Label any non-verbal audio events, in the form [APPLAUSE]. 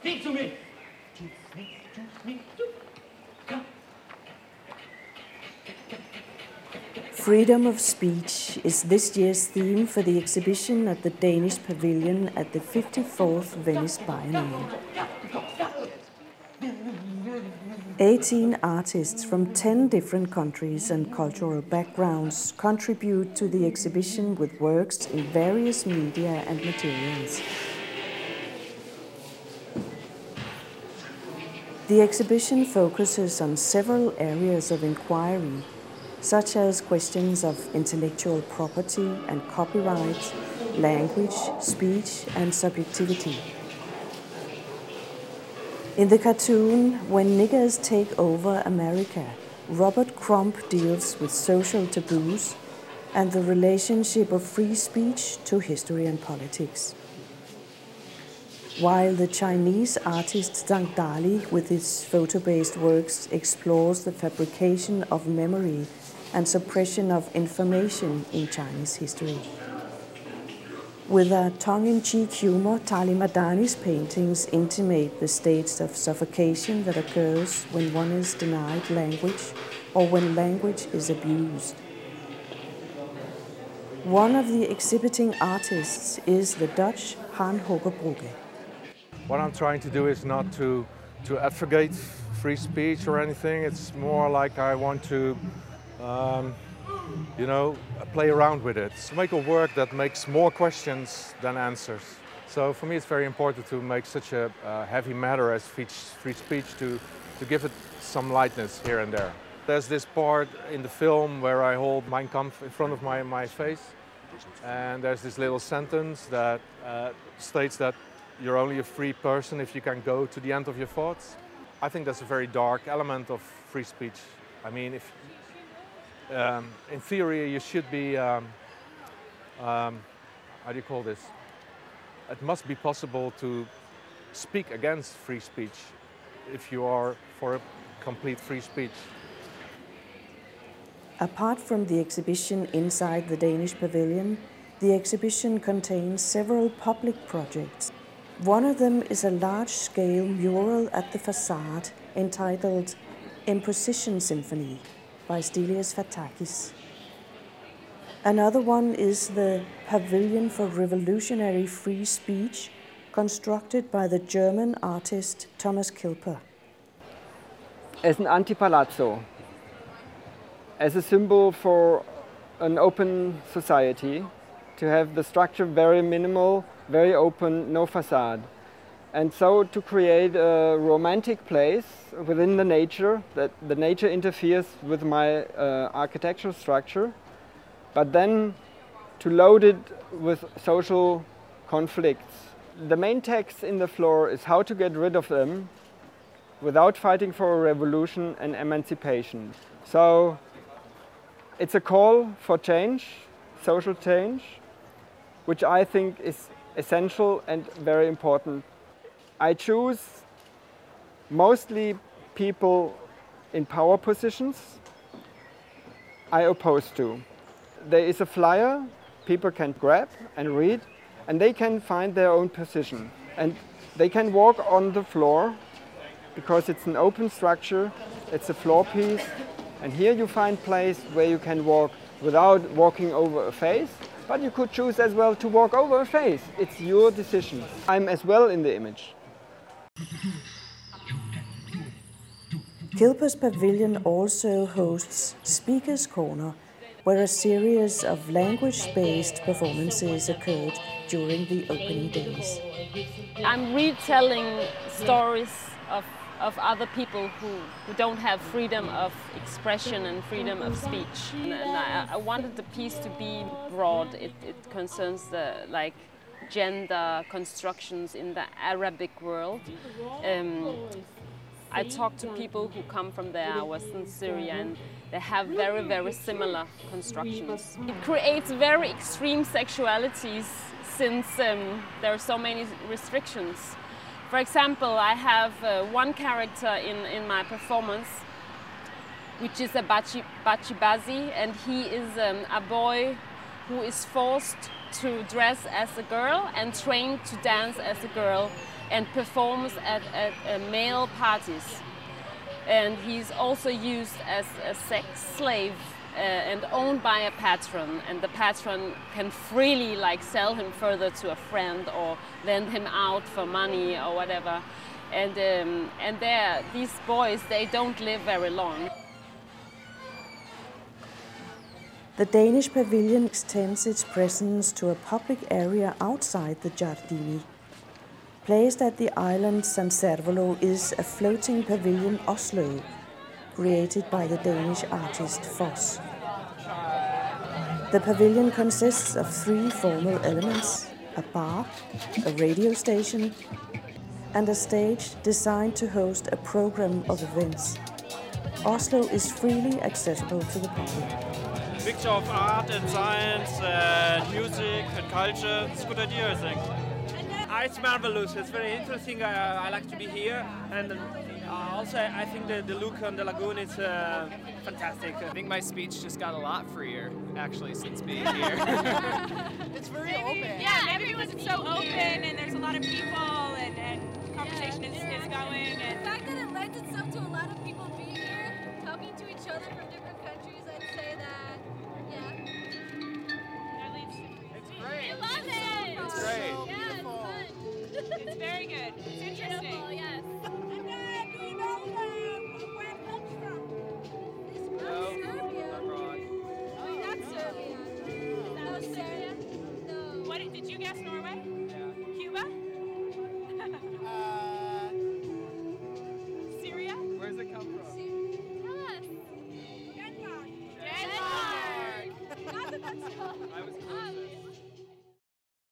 Speak to me. To me, to me, to come. Freedom of speech is this year's theme for the exhibition at the Danish Pavilion at the 54th Venice Biennale. 18 artists from 10 different countries and cultural backgrounds contribute to the exhibition with works in various media and materials. The exhibition focuses on several areas of inquiry, such as questions of intellectual property and copyright, language, speech, and subjectivity. In the cartoon, When Niggers Take Over America, Robert Crumb deals with social taboos and the relationship of free speech to history and politics. While the Chinese artist Zhang Dali, with his photo based works, explores the fabrication of memory and suppression of information in Chinese history. With a tongue in cheek humor, Tala Madani's paintings intimate the states of suffocation that occurs when one is denied language or when language is abused. One of the exhibiting artists is the Dutch Han Hoogerbrugge. What I'm trying to do is not to, to advocate free speech or anything. It's more like I want to um, you know, play around with it. So make a work that makes more questions than answers. So for me, it's very important to make such a uh, heavy matter as free, speech to, to give it some lightness here and there. There's this part in the film where I hold Mein Kampf in front of my, my face. And there's this little sentence that uh, states that you're only a free person if you can go to the end of your thoughts. I think that's a very dark element of free speech. I mean, if um, in theory, you should be, um, um, how do you call this? It must be possible to speak against free speech if you are for a complete free speech. Apart from the exhibition inside the Danish pavilion, the exhibition contains several public projects. One of them is a large scale mural at the facade entitled Imposition Symphony by Stelios Faitakis. Another one is the Pavilion for Revolutionary Free Speech, constructed by the German artist Thomas Kilpper. As an anti-palazzo, as a symbol for an open society, to have the structure very minimal, very open, no facade. And so to create a romantic place within the nature, that the nature interferes with my uh, architectural structure, but then to load it with social conflicts. The main text in the floor is how to get rid of them without fighting for a revolution and emancipation. So it's a call for change, social change, which I think is essential and very important I choose mostly people in power positions I oppose to. There is a flyer people can grab and read and they can find their own position. And they can walk on the floor because it's an open structure, it's a floor piece. And here you find place where you can walk without walking over a face, but you could choose as well to walk over a face. It's your decision. I'm as well in the image. Kilpper's Pavilion also hosts Speaker's Corner, where a series of language based performances occurred during the opening days. I'm retelling stories of, of other people who, who don't have freedom of expression and freedom of speech. And, and I, I, wanted the piece to be broad. It, it concerns the like gender constructions in the Arabic world. Um, I talk to people who come from there, Western Syria, and they have very, very similar constructions. It creates very extreme sexualities since um, there are so many restrictions. For example, I have uh, one character in, in my performance, which is a Bachi, Bachibazi, and he is um, a boy who is forced to dress as a girl and trained to dance as a girl and performs at, at uh, male parties. And he's also used as a sex slave uh, and owned by a patron. And the patron can freely like sell him further to a friend or lend him out for money or whatever. And um, and there these boys they don't live very long The Danish pavilion extends its presence to a public area outside the Giardini. Placed at the island San Servolo is a floating pavilion Oslo, created by the Danish artist Foss. The pavilion consists of three formal elements a bar, a radio station, and a stage designed to host a program of events. Oslo is freely accessible to the public mixture of art and science and music and culture. It's a good idea, I think. Uh, it's marvelous. It's very interesting. I, I like to be here. And uh, also, I think the, the look on the lagoon is uh, fantastic. I think my speech just got a lot freer, actually, since being [LAUGHS] here. [LAUGHS] it's very maybe, open. Yeah, maybe because it's so open and there's a lot of people and, and conversation yeah, is, is going. And